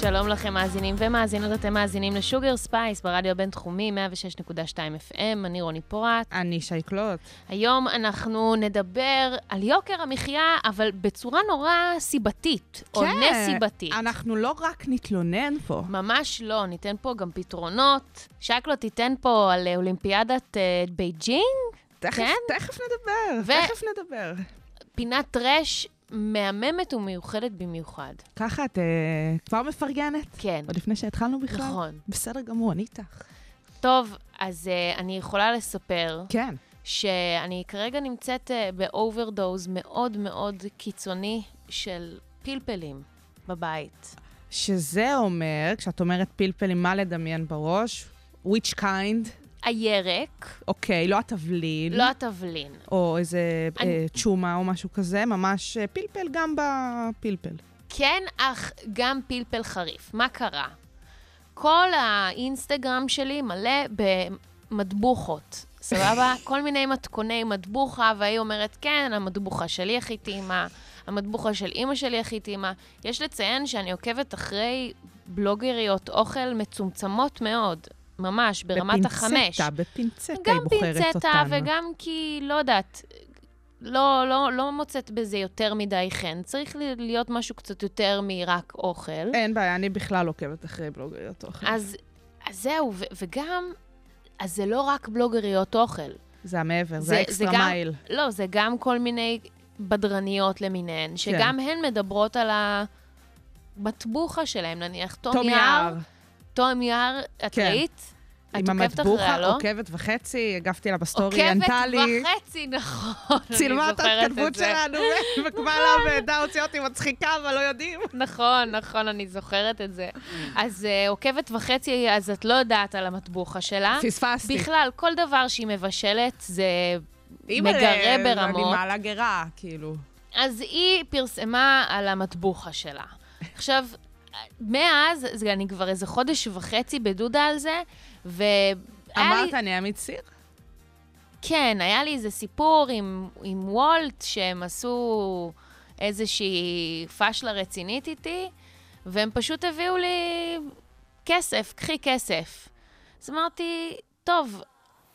שלום לכם מאזינים ומאזינות, אתם מאזינים ל Sugar Spice ברדיו הבינתחומי 106.2 FM, אני רוני פורט. אני שי קלוט. היום אנחנו נדבר על יוקר המחיה, אבל בצורה נורא סיבתית, או נסיבתית. אנחנו לא רק נתלונן פה. ממש לא, ניתן פה גם פתרונות. שי קלוט תיתן פה על אה, אולימפיאדת אה, בייג'ינג, תכף, כן? תכף נדבר, ו- תכף נדבר. פינת trash מהממת ומיוחדת במיוחד. ככה את אה, כבר מפרגנת? כן. עוד לפני שהתחלנו בכלל? נכון. בסדר גמור, אני איתך. טוב, אז אה, אני יכולה לספר כן. שאני כרגע נמצאת אה, באוברדוז מאוד מאוד קיצוני של פלפלים בבית. שזה אומר, כשאת אומרת פלפלים, מה לדמיין בראש? which kind? הירק, אוקיי, לא התבלין. לא התבלין. או איזה אני- אה, צ'ומה או משהו כזה, ממש אה, פלפל גם בפלפל. כן, אך גם פלפל חריף. מה קרה? כל האינסטגרם שלי מלא במטבוחות, סבבה? כל מיני מתכוני מטבוחה, והיא אומרת, כן, המטבוחה שלי הכי טעימה, המטבוחה של אימא שלי הכי טעימה. יש לציין שאני עוקבת אחרי בלוגריות אוכל מצומצמות מאוד, ממש, ברמת החמש. בפינצטה, בפינצטה היא גם בוחרת אותנו. פינצטה וגם כי, לא יודעת, לא, לא, לא מוצאת בזה יותר מדי חן. צריך להיות משהו קצת יותר מרק אוכל. אין בעיה, אני בכלל עוקבת אחרי בלוגריות אוכל. אז, אז זהו, ו- וגם, אז זה לא רק בלוגריות אוכל. זה המעבר, זה- זה האקסטרה גם- מייל. לא, זה גם כל מיני בדרניות למיניהן, שגם הן מדברות על המטבוחה שלהן, נניח תום יער. תום יער, את כן. ראית? את עם עוקבת המטבוחה, אחריה, לא? עוקבת וחצי, הגבתי לה בסטורי, היא עוקבת ענתה לי. וחצי, נכון. צילמה אני את ההתכתבות. שלנו, וקבלה לה ועדה, הוציאה אותי מצחיקה, אבל לא יודעים. נכון, נכון, אני זוכרת את זה. אז uh, עוקבת וחצי, אז את לא יודעת על המטבוחה שלה. פספסתי. בכלל, כל דבר שהיא מבשלת זה מגרה אני ברמות. מעלה גרה, כאילו. אז היא פרסמה על המטבוחה שלה. עכשיו, מאז, אז אני כבר איזה חודש וחצי בדודה על זה, לי... אמרת, אני אעמיד סיר? כן, היה לי איזה סיפור עם, עם וולט, שהם עשו איזושהי פשלה רצינית איתי, והם פשוט הביאו לי כסף, קחי כסף. אז אמרתי, טוב,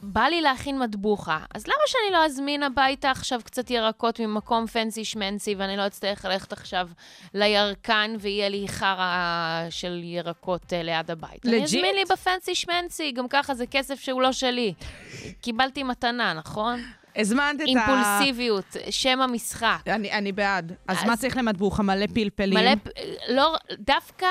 בא לי להכין מטבוחה, אז למה שאני לא אזמין הביתה עכשיו קצת ירקות ממקום פנסי שמנסי, ואני לא אצטרך ללכת עכשיו לירקן ויהיה לי חרא של ירקות אה, ליד הבית. אני Legit? אזמין לי בפנסי שמנסי, גם ככה זה כסף שהוא לא שלי. קיבלתי מתנה, נכון? הזמנת את ה... אימפולסיביות, שם המשחק. אני אני בעד. אז אז- מה צריך למטבוחה? מלא פלפלים? מלא, לא, דווקא...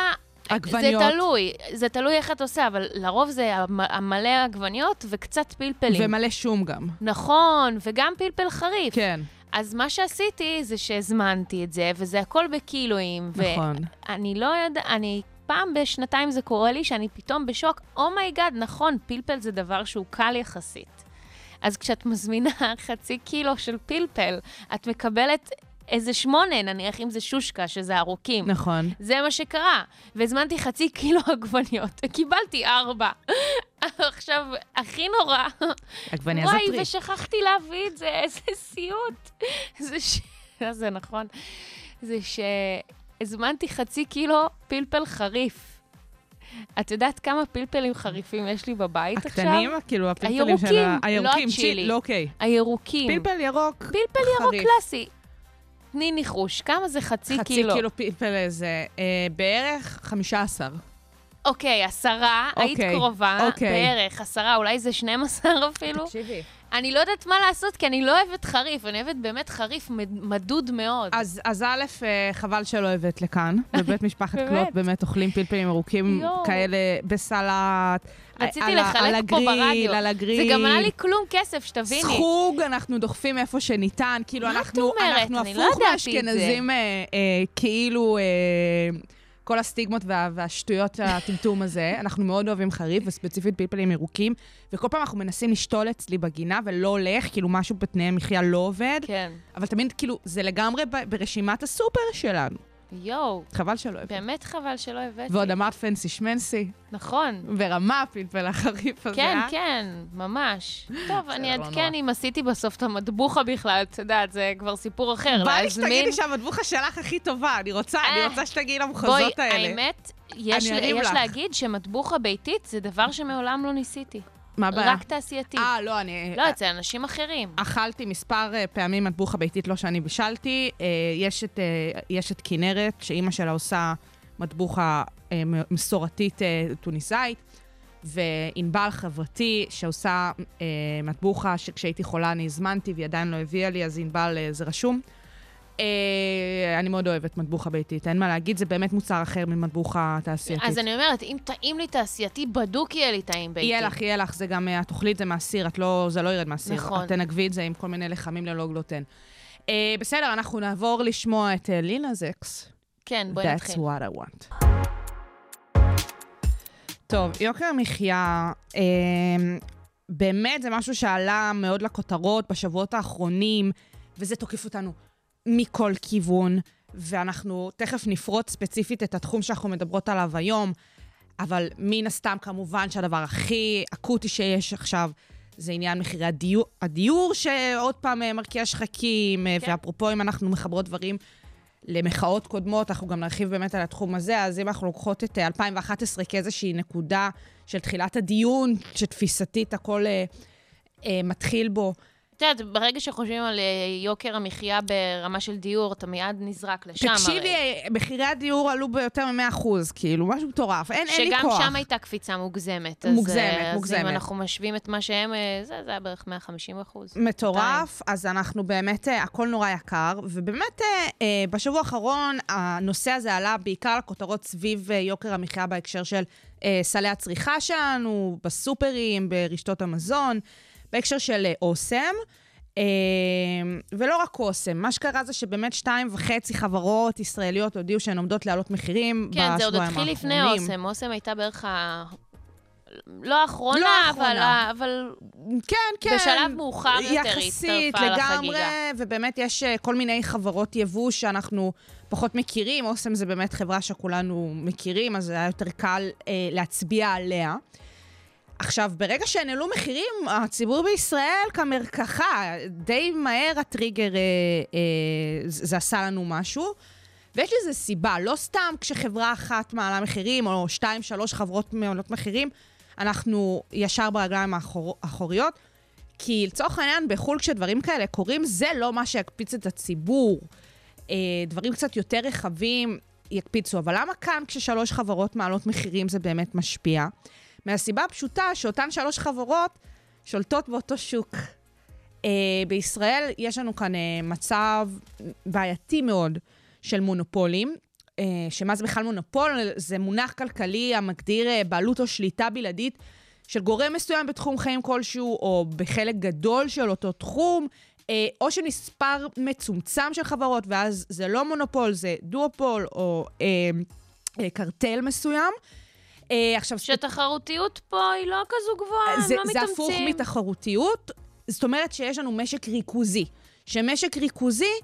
עגבניות. זה תלוי, זה תלוי איך את עושה, אבל לרוב זה המלא עגבניות וקצת פלפלים. ומלא שום גם. נכון, וגם פלפל חריף. כן, אז מה שעשיתי זה שהזמנתי את זה, וזה הכל בקילואים. נכון. ואני לא יודעת, אני... פעם בשנתיים זה קורה לי שאני פתאום בשוק, oh my god, נכון, פלפל זה דבר שהוא קל יחסית. אז כשאת מזמינה חצי קילו של פלפל, את מקבלת איזה שמונה, נניח אם זה שושקה, שזה ארוכים. נכון. זה מה שקרה. והזמנתי חצי קילו עגבניות, וקיבלתי ארבע. עכשיו, הכי נורא, עגבניה וואי, זטרי. ושכחתי להביא את זה, איזה סיוט. זה ש... זה נכון. זה שהזמנתי חצי קילו פלפל חריף. את יודעת כמה פלפלים חריפים יש לי בבית עכשיו? הקטנים, כאילו הפלפלים של הירוקים, ה... לא הירוקים, הצ'ילי. צ'יל- לא אוקיי. הירוקים. פלפל ירוק, פלפל ירוק חריף. קלאסי. תני ניחוש, כמה זה חצי, חצי קילו? קילו פלפל איזה, אה, בערך 15. אוקיי, עשרה, היית אוקיי, קרובה, אוקיי. בערך עשרה, אולי זה 12 אפילו. תקשיבי. אני לא יודעת מה לעשות, כי אני לא אוהבת חריף, אני אוהבת באמת חריף מד- מדוד מאוד. אז, אז א', אה, חבל שלא הבאת לכאן. בבית משפחת. קלוט באמת אוכלים פלפלים יואו. כאלה בסלט. רציתי לחלק על פה ברדיו. על הגריל. זה גם עלה לי כלום כסף, שתביני. סחוג, אנחנו דוחפים איפה שניתן. כאילו, אנחנו? אנחנו לא הפוך. מהאשכנזים, אה, אה, כאילו... כל הסטיגמות וה, והשטויות הטמטום הזה. אנחנו מאוד אוהבים חריף, וספציפית פלפלים ירוקים, וכל פעם אנחנו מנסים לשתול אצלי בגינה ולא הולך, כאילו משהו בתנאי מחיה לא עובד. כן. אבל תמיד, כאילו, זה לגמרי ברשימת הסופר שלנו. יואו, חבל שלא הבאת. באמת חבל שלא הבאתי. ועוד אמרת פנסי שמנסי, נכון. ברמה הפלפל החריף הזה, כן, אה? כן, ממש. טוב, אני אעדכן אם עשיתי בסוף את המטבוחה בכלל, את יודעת, זה כבר סיפור אחר. בא לי שתגידי שהמטבוחה שלך הכי טובה, אני רוצה, אני אה, רוצה שתגידי בואי, למחוזות האלה. האמת, יש. להגיד שמטבוחה ביתית זה דבר שמעולם לא ניסיתי. מה הבעיה? רק תעשייתי. אה, לא, אני... לא, אצל אנשים אחרים. אכלתי מספר אה, פעמים מטבוחה ביתית, לא שאני בישלתי. אה, יש את, אה, יש את כנרת, שאימא שלה עושה מטבוחה מסורתית טוניסאית, וענבל חברתי, שעושה מטבוחה שכשהייתי חולה אני הזמנתי והיא עדיין לא הביאה לי, אז ענבל זה רשום. אה, אני מאוד אוהבת מטבוחה ביתית, אין מה להגיד, זה באמת מוצר אחר ממטבוחה תעשייתית. אז אני אומרת, אם טעים לי תעשייתי, בדוק יהיה לי טעים ביתי. יהיה לך, יהיה לך, זה גם, אה, את תאכלי את זה מהסיר, לא, זה לא ירד מהסיר. נכון. את תנגבי את זה עם כל מיני לחמים ללא גלוטן. אה, בסדר, אנחנו נעבור לשמוע את אה, לינה זקס. כן, בואי That's נתחיל. what I want. טוב, יוקר המחיה, אה, באמת זה משהו שעלה מאוד לכותרות בשבועות האחרונים, וזה תוקף אותנו מכל כיוון, ואנחנו תכף נפרוט ספציפית את התחום שאנחנו מדברות עליו היום, אבל מן הסתם, כמובן שהדבר הכי אקוטי שיש עכשיו זה עניין מחירי הדיור, הדיור שעוד פעם אה, מרקיע שחקים, כן. כן. ואפרופו, אם אנחנו מחברות דברים למחאות קודמות, אנחנו גם נרחיב באמת על התחום הזה, אז אם אנחנו לוקחות את אה, 2011 כאיזושהי נקודה של תחילת הדיון, שתפיסתית הכל אה, אה, מתחיל בו, את יודעת, ברגע שחושבים על אה, יוקר המחיה ברמה של דיור, אתה מיד נזרק לשם. תקשיבי, הרי. אה, מחירי הדיור עלו ביותר מ-100 כאילו, משהו מטורף, אין, אין לי שגם כוח. שם הייתה קפיצה מוגזמת. אז, מוגזמת, אה, אז מוגזמת. אם אנחנו משווים את מה שהם, אה, זה, זה היה בערך 150 אחוז. מטורף, אז אנחנו באמת, אה, הכל נורא יקר, ובאמת אה, אה, בשבוע האחרון הנושא הזה עלה בעיקר לכותרות סביב אה, יוקר המחיה בהקשר של אה, סלי הצריכה שלנו, בסופרים, ברשתות המזון, בהקשר של אה, אוסם. אה, ולא רק אוסם, מה שקרה זה שבאמת שתיים וחצי חברות ישראליות הודיעו שהן עומדות להעלות מחירים כן, בשבועיים זה עוד האחרונים. התחיל לפני אוסם. אוסם הייתה בערך ה... לא האחרונה, לא. אבל, אבל כן, כן. בשלב מאוחר יותר היא יחסית, הצטרפה לגמרי, לחגיגה. ובאמת יש אה, כל מיני חברות יבוא שאנחנו פחות מכירים. אוסם זה באמת חברה שכולנו מכירים, אז היה יותר קל אה, להצביע עליה. עכשיו, ברגע שהעלו מחירים, הציבור בישראל כמרקחה, די מהר הטריגר, אה, אה, זה עשה לנו משהו. ויש לזה סיבה, לא סתם כשחברה אחת מעלה מחירים, או שתיים, שלוש חברות מעלות מחירים, אנחנו ישר ברגליים האחור, האחוריות, כי לצורך העניין, בחו"ל כשדברים כאלה קורים, זה לא מה שיקפיץ את הציבור. אה, דברים קצת יותר רחבים יקפיצו. אבל למה כאן כששלוש חברות מעלות מחירים זה באמת משפיע? מהסיבה הפשוטה שאותן שלוש חברות שולטות באותו שוק. אה, בישראל יש לנו כאן אה, מצב בעייתי מאוד של מונופולים. אה, שמה זה בכלל מונופול? זה מונח כלכלי המגדיר אה, בעלות או שליטה בלעדית של גורם מסוים בתחום חיים כלשהו, או בחלק גדול של אותו תחום, אה, או של מספר מצומצם של חברות, ואז זה לא מונופול, זה דואופול או אה, אה, קרטל מסוים. אה, עכשיו, שתחרותיות פה היא לא כזו גבוהה, הם זה, לא זה מתאמצים. הפוך מתחרותיות. זאת אומרת שיש לנו משק ריכוזי. שמשק ריכוזי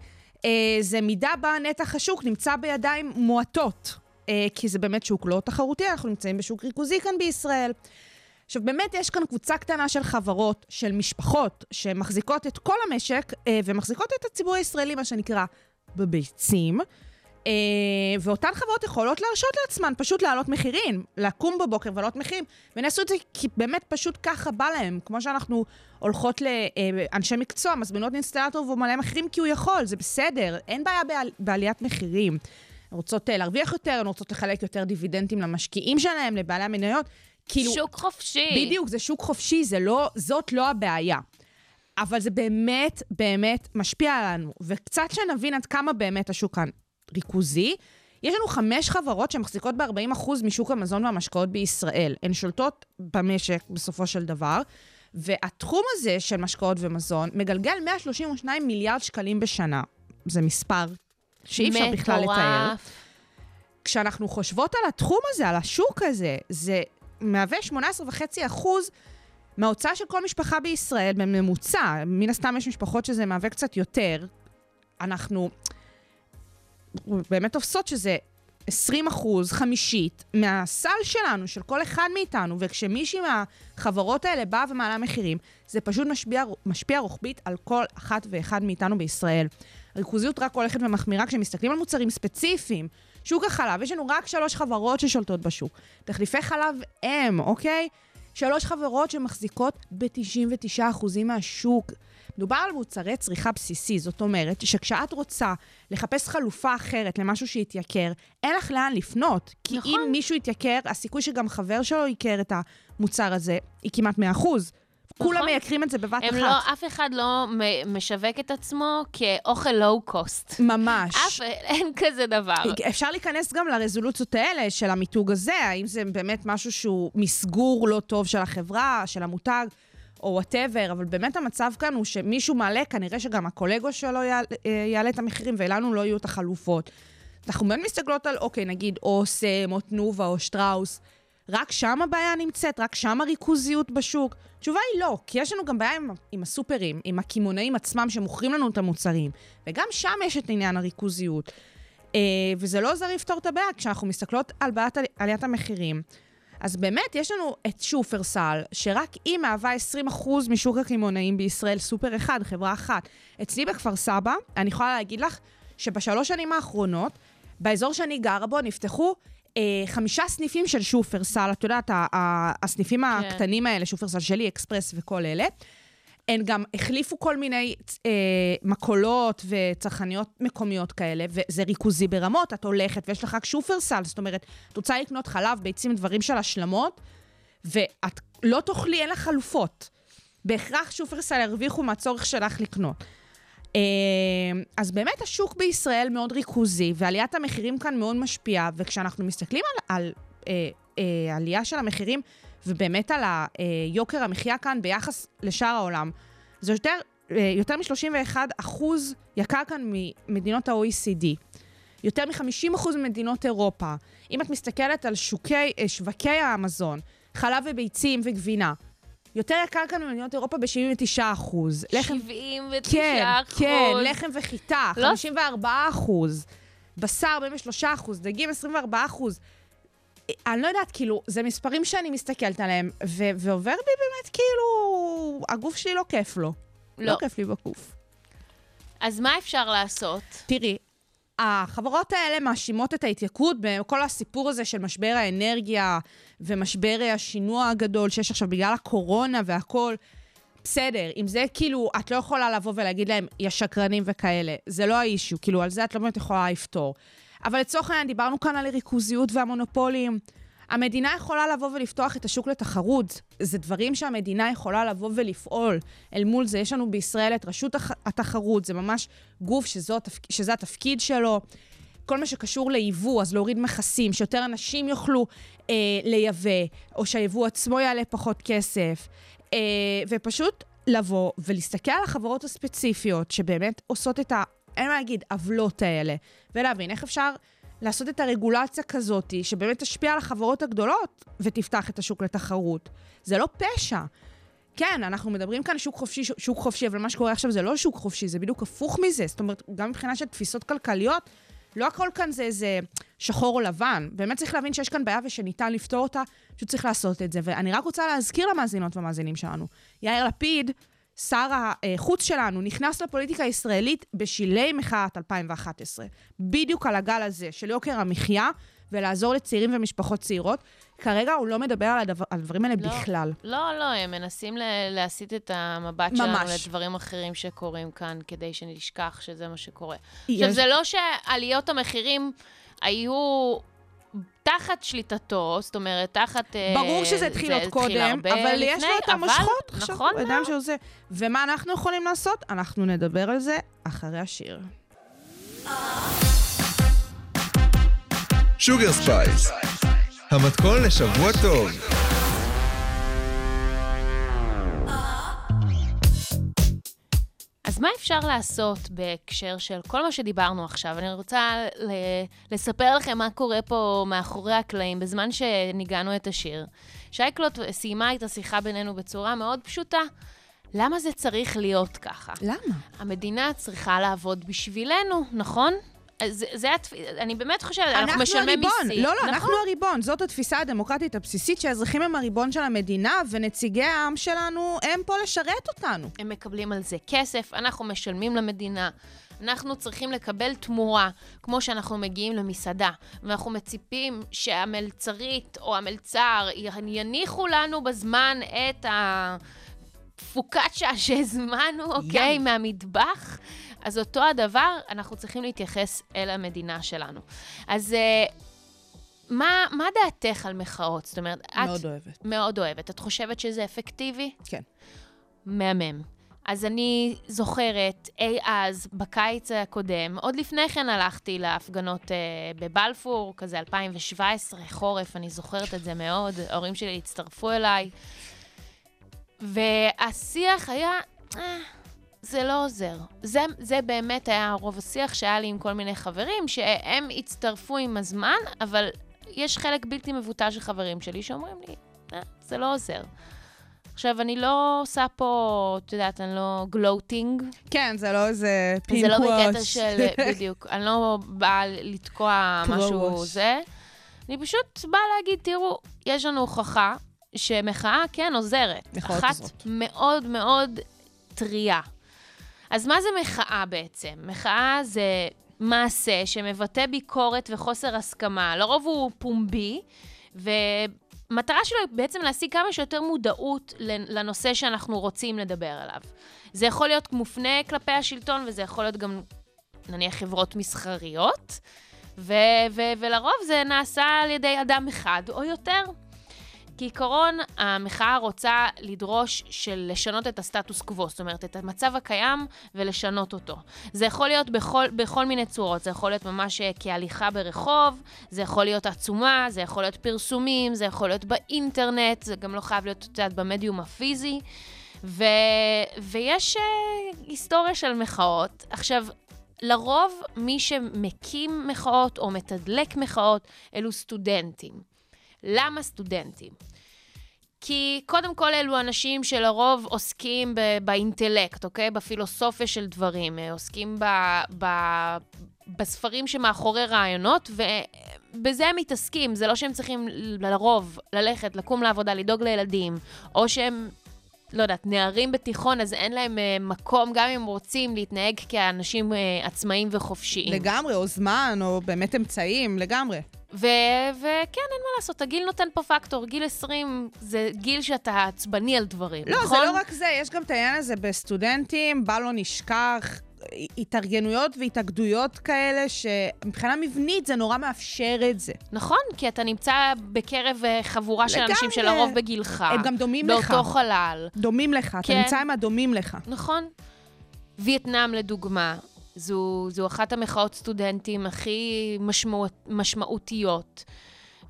אה, זה מידה בה נתח השוק נמצא בידיים מועטות. אה, כי זה באמת שוק לא תחרותי, אנחנו נמצאים בשוק ריכוזי כאן בישראל. עכשיו, באמת יש כאן קבוצה קטנה של חברות, של משפחות, שמחזיקות את כל המשק אה, ומחזיקות את הציבור הישראלי, מה שנקרא, בביצים. אה, ואותן חברות יכולות להרשות לעצמן פשוט להעלות מחירים, לקום בבוקר ולהעלות מחירים, והן יעשו את זה כי באמת פשוט ככה בא להם. כמו שאנחנו הולכות לאנשי מקצוע, מזמינות אינסטלטור והוא מעלה מחירים כי הוא יכול, זה בסדר, אין בעיה בעל, בעליית מחירים. הן רוצות אה, להרוויח יותר, הן רוצות לחלק יותר דיבידנדים למשקיעים שלהם, לבעלי המניות. כאילו, שוק חופשי. בדיוק, זה שוק חופשי, זה לא, זאת לא הבעיה. אבל זה באמת, באמת משפיע עלינו. וקצת שנבין עד כמה באמת השוק כאן ריכוזי, יש לנו חמש חברות שמחזיקות ב-40% משוק המזון והמשקאות בישראל. הן שולטות במשק בסופו של דבר, והתחום הזה של משקאות ומזון מגלגל 132 מיליארד שקלים בשנה. זה מספר שאי אפשר בכלל לתאר. מטורף. כשאנחנו חושבות על התחום הזה, על השוק הזה, זה מהווה 18.5 אחוז מההוצאה של כל משפחה בישראל בממוצע. מן הסתם יש משפחות שזה מהווה קצת יותר. אנחנו באמת תופסות שזה 20 אחוז, חמישית, מהסל שלנו, של כל אחד מאיתנו, וכשמישהי מהחברות האלה באה ומעלה מחירים, זה פשוט משפיע, משפיע רוחבית על כל אחת ואחד מאיתנו בישראל. הריכוזיות רק הולכת ומחמירה כשמסתכלים על מוצרים ספציפיים. שוק החלב, יש לנו רק שלוש חברות ששולטות בשוק. תחליפי חלב אם, אוקיי? שלוש חברות שמחזיקות ב-99% מהשוק. מדובר על מוצרי צריכה בסיסי, זאת אומרת שכשאת רוצה לחפש חלופה אחרת למשהו שהתייקר, אין לך לאן לפנות. כי נכון. אם מישהו יתייקר, הסיכוי שגם חבר שלו ייקר את המוצר הזה היא כמעט 100%. כולם מייקרים את זה בבת אחת. לא, אף אחד לא משווק את עצמו כאוכל לואו-קוסט. ממש. אף, אין כזה דבר. אפשר להיכנס גם לרזולוציות האלה של המיתוג הזה, האם זה באמת משהו שהוא מסגור לא טוב של החברה, של המותג, או whatever, אבל באמת המצב כאן הוא שמישהו מעלה, כנראה שגם הקולגה שלו יעלה, אה, יעלה את המחירים, ולנו לא יהיו את החלופות. אנחנו באמת מסתכלות על, אוקיי, נגיד אוסם, או תנובה, או שטראוס, רק שם הבעיה נמצאת? רק שם הריכוזיות בשוק? התשובה היא לא, כי יש לנו גם בעיה עם, עם הסופרים, עם הקמעונאים עצמם שמוכרים לנו את המוצרים, וגם שם יש את עניין הריכוזיות. אה, וזה לא עוזר לפתור את הבעיה, כשאנחנו מסתכלות על בעיית עלי- עליית המחירים. אז באמת, יש לנו את שופרסל, שרק היא מהווה 20% משוק הקמעונאים בישראל, סופר אחד, חברה אחת. אצלי בכפר סבא, אני יכולה להגיד לך שבשלוש שנים האחרונות, באזור שאני גרה בו, נפתחו אה, חמישה סניפים של שופרסל, את יודעת, הסניפים כן. הקטנים האלה, שופרסל שלי, אקספרס וכל אלה. הן גם החליפו כל מיני אה, מקולות וצרכניות מקומיות כאלה, וזה ריכוזי ברמות, את הולכת ויש לך רק שופרסל, זאת אומרת, את רוצה לקנות חלב, ביצים, דברים של השלמות, ואת לא תאכלי, אין לך חלופות. בהכרח שופרסל ירוויחו מהצורך שלך לקנות. אה, אז באמת השוק בישראל מאוד ריכוזי, ועליית המחירים כאן מאוד משפיעה, וכשאנחנו מסתכלים על, על אה, אה, עלייה של המחירים, ובאמת על היוקר המחיה כאן ביחס לשאר העולם, זה יותר, אה, יותר מ-31 אחוז יקר כאן ממדינות ה-OECD. יותר מ-50 אחוז ממדינות אירופה. אם את מסתכלת על שוקי, אה, שווקי המזון, חלב וביצים וגבינה, יותר יקר כאן ממדינות אירופה ב-79 אחוז. 79 כן, אחוז. כן, לחם וחיטה, לא- 54 אחוז. בשר, 43 אחוז, דגים, 24 אחוז. אני לא יודעת, כאילו, זה מספרים שאני מסתכלת עליהם, ו- ועובר בי באמת, כאילו, הגוף שלי לא כיף לו. לא, לא. כיף לי בגוף. אז מה אפשר לעשות? תראי, החברות האלה מאשימות את ההתייקרות בכל הסיפור הזה של משבר האנרגיה ומשבר השינוע הגדול שיש עכשיו בגלל הקורונה והכול. בסדר, אם זה כאילו, את לא יכולה לבוא ולהגיד להם, יש שקרנים וכאלה. זה לא האישיו, כאילו, על זה את לא באמת יכולה לפתור. אבל לצורך העניין, דיברנו כאן על הריכוזיות והמונופולים. המדינה יכולה לבוא ולפתוח את השוק לתחרות. זה דברים שהמדינה יכולה לבוא ולפעול. אל מול זה, יש לנו בישראל את רשות התחרות, זה ממש גוף שזו. שזה התפקיד שלו. כל מה שקשור ליבוא, אז להוריד מכסים, שיותר אנשים יוכלו אה, לייבא, או שהיבוא עצמו יעלה פחות כסף. אה, ופשוט לבוא ולהסתכל על החברות הספציפיות שבאמת עושות את ה... אין מה להגיד, עוולות האלה, ולהבין איך אפשר לעשות את הרגולציה כזאת, שבאמת תשפיע על החברות הגדולות ותפתח את השוק לתחרות. זה לא פשע. כן, אנחנו מדברים כאן שוק חופשי, שוק חופשי, אבל מה שקורה עכשיו זה לא שוק חופשי, זה בדיוק הפוך מזה. זאת אומרת, גם מבחינה של תפיסות כלכליות, לא הכל כאן זה איזה שחור או לבן. באמת צריך להבין שיש כאן בעיה ושניתן לפתור אותה, פשוט צריך לעשות את זה. ואני רק רוצה להזכיר למאזינות והמאזינים שלנו, יאיר לפיד, שר החוץ שלנו, נכנס לפוליטיקה הישראלית בשלהי מחאת 2011. בדיוק על הגל הזה של יוקר המחיה ולעזור לצעירים ומשפחות צעירות. כרגע הוא לא מדבר על, הדבר, על הדברים האלה לא. בכלל. לא, לא, הם מנסים להסיט את המבט ממש. שלנו לדברים אחרים שקורים כאן, כדי שנשכח שזה מה שקורה. יש- עכשיו, זה לא שעליות המחירים היו תחת שליטתו, זאת אומרת, תחת... אה, ברור שזה התחיל עוד קודם, אבל יש לפני, לו את אבל- המושכות עכשיו, נכון מאוד. של זה. ומה אנחנו יכולים לעשות? אנחנו נדבר על זה אחרי השיר. Sugar Spice, המתכון לשבוע טוב. אז מה אפשר לעשות בהקשר של כל מה שדיברנו עכשיו? אני רוצה לספר לכם מה קורה פה מאחורי הקלעים בזמן שניגענו את השיר. שייקלוט סיימה את השיחה בינינו בצורה מאוד פשוטה. למה זה צריך להיות ככה? למה? המדינה צריכה לעבוד בשבילנו, נכון? אז זה, זה התפ... אני באמת חושבת, אנחנו, אנחנו משלמי הריבון. מיסים. לא, לא, נכון? אנחנו הריבון. זאת התפיסה הדמוקרטית הבסיסית, שהאזרחים הם הריבון של המדינה, ונציגי העם שלנו הם פה לשרת אותנו. הם מקבלים על זה כסף, אנחנו משלמים למדינה. אנחנו צריכים לקבל תמורה, כמו שאנחנו מגיעים למסעדה, ואנחנו מציפים שהמלצרית או המלצר יניחו לנו בזמן את הפוקצ'ה שהזמנו, אוקיי, ים. מהמטבח. אז אותו הדבר, אנחנו צריכים להתייחס אל המדינה שלנו. אז אה, מה, מה דעתך על מחאות? זאת אומרת, את... מאוד אוהבת. מאוד אוהבת. את חושבת שזה אפקטיבי? כן. מהמם. אז אני זוכרת, אי אז, בקיץ הקודם, עוד לפני כן הלכתי להפגנות אה, בבלפור, כזה 2017, חורף, אני זוכרת את זה מאוד, ההורים שלי הצטרפו אליי. והשיח היה, אה, זה לא עוזר. זה, זה באמת היה רוב השיח שהיה לי עם כל מיני חברים, שהם הצטרפו עם הזמן, אבל יש חלק בלתי מבוטל של חברים שלי שאומרים לי, אה, זה לא עוזר. עכשיו, אני לא עושה פה, את יודעת, אני לא גלוטינג. כן, זה לא איזה זה פינק לא בקטע. של, בדיוק, אני לא באה לתקוע משהו. זה. אני פשוט באה להגיד, תראו, יש לנו הוכחה שמחאה כן עוזרת. אחת עוזרות. מאוד מאוד טריה. אז מה זה מחאה בעצם? מחאה זה מעשה שמבטא ביקורת וחוסר הסכמה. לרוב הוא פומבי, ומטרה שלו היא בעצם להשיג כמה שיותר מודעות לנושא שאנחנו רוצים לדבר עליו. זה יכול להיות מופנה כלפי השלטון, וזה יכול להיות גם, נניח, חברות מסחריות, ו- ו- ולרוב זה נעשה על ידי אדם אחד או יותר. כעיקרון, המחאה רוצה לדרוש של לשנות את הסטטוס קוו, זאת אומרת, את המצב הקיים ולשנות אותו. זה יכול להיות בכל, בכל מיני צורות, זה יכול להיות ממש אה, כהליכה ברחוב, זה יכול להיות עצומה, זה יכול להיות פרסומים, זה יכול להיות באינטרנט, זה גם לא חייב להיות, את יודעת, במדיום הפיזי. ו... ויש uh, היסטוריה של מחאות. עכשיו, לרוב מי שמקים מחאות או מתדלק מחאות אלו סטודנטים. למה סטודנטים? כי קודם כל אלו אנשים שלרוב עוסקים ב- באינטלקט, אוקיי? בפילוסופיה של דברים, אה, עוסקים ב... ב- בספרים שמאחורי רעיונות, ובזה הם מתעסקים. זה לא שהם צריכים לרוב ללכת, לקום לעבודה, לדאוג לילדים, או שהם לא יודעת, נערים בתיכון, אז אין להם uh, מקום, גם אם רוצים להתנהג כאנשים uh, עצמאיים וחופשיים. לגמרי, או זמן, או באמת אמצעים, לגמרי. וכן, אין מה לעשות, הגיל נותן פה פקטור. גיל 20 זה גיל שאתה עצבני על דברים, לא, נכון? זה לא רק זה, יש גם את העניין הזה בסטודנטים, בל לא נשכח, התארגנויות והתאגדויות כאלה, שמבחינה מבנית זה נורא מאפשר את זה. נכון, כי אתה נמצא בקרב אה, חבורה של. אנשים שלרוב בגילך. הם גם דומים לך. באותו חלל. דומים לך, כן. אתה נמצא עם הדומים לך. נכון. וייטנאם, לדוגמה, זו, זו אחת המחאות סטודנטים הכי משמעות, משמעותיות.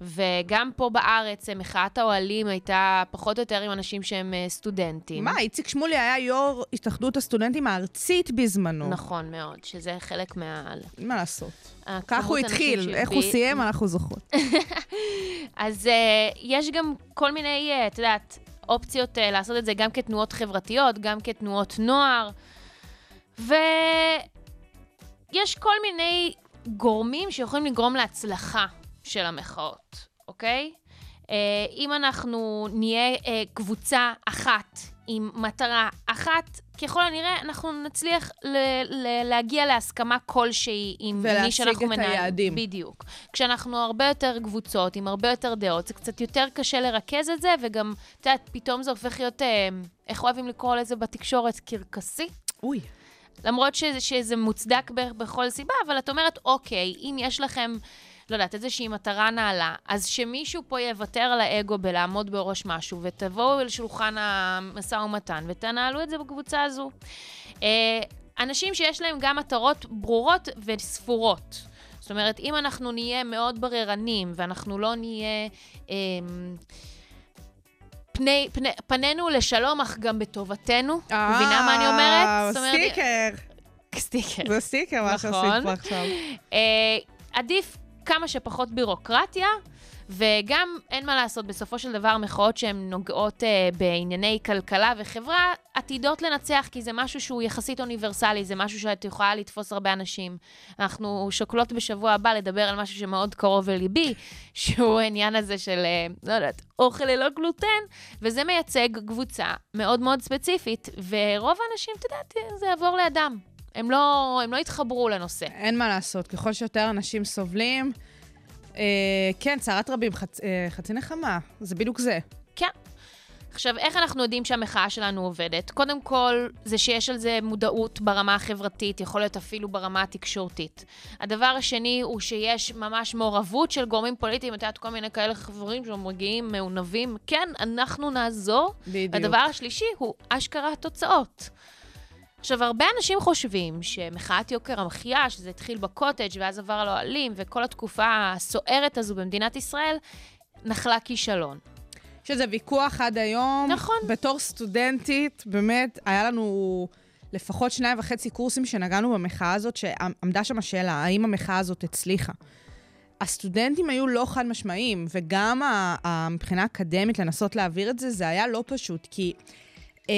וגם פה בארץ, אה, מחאת האוהלים הייתה פחות או יותר עם אנשים שהם אה, סטודנטים. מה, איציק שמולי היה יו"ר התאחדות הסטודנטים הארצית בזמנו. נכון מאוד, שזה חלק מה... מה לעשות. כך הוא התחיל, שהביא- איך הוא סיים, אנחנו זוכרות. אז uh, יש גם כל מיני, uh, את יודעת, אופציות uh, לעשות את זה גם כתנועות חברתיות, גם כתנועות נוער, ויש כל מיני גורמים שיכולים לגרום להצלחה של המחאות, אוקיי? Uh, אם אנחנו נהיה uh, קבוצה אחת עם מטרה אחת, ככל הנראה אנחנו נצליח ל- ל- להגיע להסכמה כלשהי עם מי ולהשיג שאנחנו את מנהלים. היעדים. בדיוק. כשאנחנו הרבה יותר קבוצות, עם הרבה יותר דעות, זה קצת יותר קשה לרכז את זה, וגם, את יודעת, פתאום זה הופך להיות, אה, איך אוהבים לקרוא לזה בתקשורת? קרקסי. אוי. למרות שזה, שזה מוצדק בכל סיבה, אבל את אומרת, אוקיי, אם יש לכם, לא יודעת, איזושהי מטרה נעלה, אז שמישהו פה יוותר על האגו בלעמוד בראש משהו, ותבואו אל שולחן המשא ומתן ותנהלו את זה בקבוצה הזו. אה, אנשים שיש להם גם מטרות ברורות וספורות. זאת אומרת, אם אנחנו נהיה מאוד בררנים, ואנחנו לא נהיה... אה, פני, פני, פנינו לשלום, אך גם בטובתנו. מבינה מה אני אומרת? אה, סטיקר. סטיקר. זה סטיקר, מה נכון. שעשית פה עכשיו. אה, עדיף כמה שפחות בירוקרטיה, וגם אין מה לעשות, בסופו של דבר מחאות שהן נוגעות אה, בענייני כלכלה וחברה עתידות לנצח, כי זה משהו שהוא יחסית אוניברסלי, זה משהו שאת יכולה לתפוס הרבה אנשים. אנחנו שוקלות בשבוע הבא לדבר על משהו שמאוד קרוב לליבי, שהוא העניין הזה של, אה, לא יודעת, אוכל ללא גלוטן, וזה מייצג קבוצה מאוד מאוד ספציפית, ורוב האנשים, את יודעת, זה יעבור לידם. הם לא, הם לא יתחברו לנושא. אין מה לעשות, ככל שיותר אנשים סובלים, כן, צרת רבים, חצ, אה, חצי נחמה, זה בדיוק זה. כן. עכשיו, איך אנחנו יודעים שהמחאה שלנו עובדת? קודם כל, זה שיש על זה מודעות ברמה החברתית, יכול להיות אפילו ברמה התקשורתית. הדבר השני הוא שיש ממש מעורבות של גורמים פוליטיים, את יודעת, כל מיני כאלה חברים שמגיעים מעונבים. כן, אנחנו נעזור. בדיוק. והדבר השלישי הוא אשכרה התוצאות. עכשיו, הרבה אנשים חושבים שמחאת יוקר המחיה, שזה התחיל בקוטג' ואז עבר לאוהלים, וכל התקופה הסוערת הזו במדינת ישראל, נחלה כישלון. יש איזה ויכוח עד היום. נכון. בתור סטודנטית, באמת, היה לנו לפחות שניים וחצי קורסים שנגענו במחאה הזאת, שעמדה שם השאלה, האם המחאה הזאת הצליחה. הסטודנטים היו לא חד משמעיים, וגם מבחינה אקדמית לנסות להעביר את זה, זה היה לא פשוט, כי... אה,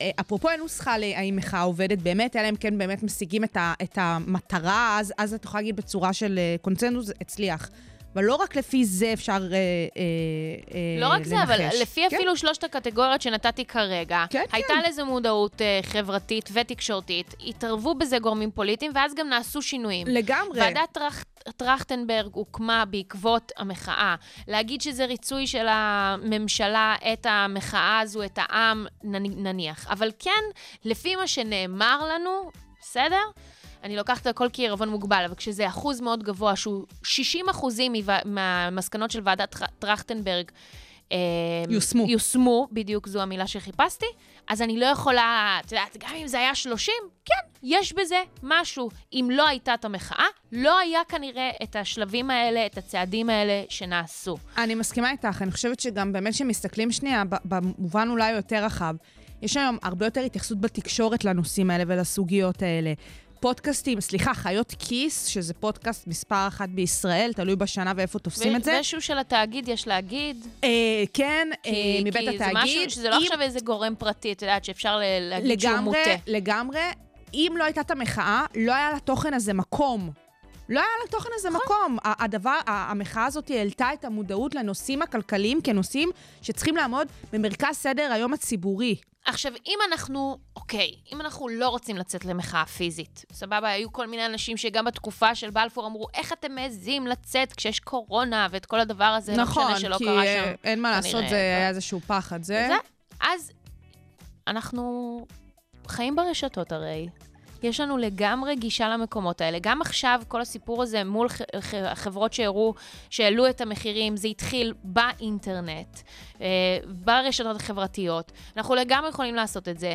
אה, אפרופו אין נוסחה להאם מחאה עובדת באמת, אלא אם כן באמת משיגים את, המטרה, אז את יכולה להגיד בצורה של אה, קונצנזוס, הצליח. אבל לא רק לפי זה אפשר אה, אה, אה, לא רק זה, אבל לנחש. לפי כן. אפילו שלושת הקטגוריות שנתתי כרגע, כן, הייתה לזה מודעות אה, חברתית ותקשורתית, התערבו בזה גורמים פוליטיים, ואז גם נעשו שינויים. לגמרי. ועדת טרכ... טרכטנברג הוקמה בעקבות המחאה. להגיד שזה ריצוי של הממשלה את המחאה הזו, את העם, נניח. אבל כן, לפי מה שנאמר לנו, בסדר? אני לוקחת הכל כעירבון מוגבל, אבל כשזה אחוז מאוד גבוה, שהוא 60 אחוזים מהמסקנות של ועדת טר- טרכטנברג, אה, יושמו. יושמו, בדיוק זו המילה שחיפשתי, אז אני לא יכולה, את יודעת, גם אם זה היה 30, כן, יש בזה משהו. אם לא הייתה את המחאה, לא היה כנראה את השלבים האלה, את הצעדים האלה שנעשו. אני מסכימה איתך, אני חושבת שגם באמת כשמסתכלים שנייה, במובן אולי יותר רחב, יש היום הרבה יותר התייחסות בתקשורת לנושאים האלה ולסוגיות האלה. פודקאסטים, סליחה, חיות כיס, שזה פודקאסט מספר אחת בישראל, תלוי בשנה ואיפה תופסים את זה. משהו של התאגיד, יש להגיד. אה, כן, אה, כי, מבית כי התאגיד. זה משהו שזה לא אם- עכשיו איזה גורם פרטי, את יודעת, שאפשר ל- להגיד שהוא לגמרי, מוטה. לגמרי. אם לא הייתה את המחאה, לא היה לתוכן הזה מקום. לא היה לתוכן הזה נכון. מקום. הדבר, המחאה הזאת העלתה את המודעות לנושאים הכלכליים כנושאים שצריכים לעמוד במרכז סדר היום הציבורי. עכשיו, אם אנחנו, אוקיי, אם אנחנו לא רוצים לצאת למחאה פיזית, סבבה, היו כל מיני אנשים שגם בתקופה של בלפור אמרו, איך אתם מעזים לצאת כשיש קורונה ואת כל הדבר הזה, לא נכון, משנה שלא כי קרה אה, שם. אין מה לעשות, זה לא. היה איזשהו פחד. זה... זה, אז אנחנו חיים ברשתות הרי. יש לנו לגמרי גישה למקומות האלה. גם עכשיו, כל הסיפור הזה מול החברות שהראו, שהעלו את המחירים, זה התחיל באינטרנט, אה, ברשתות החברתיות. אנחנו לגמרי יכולים לעשות את זה.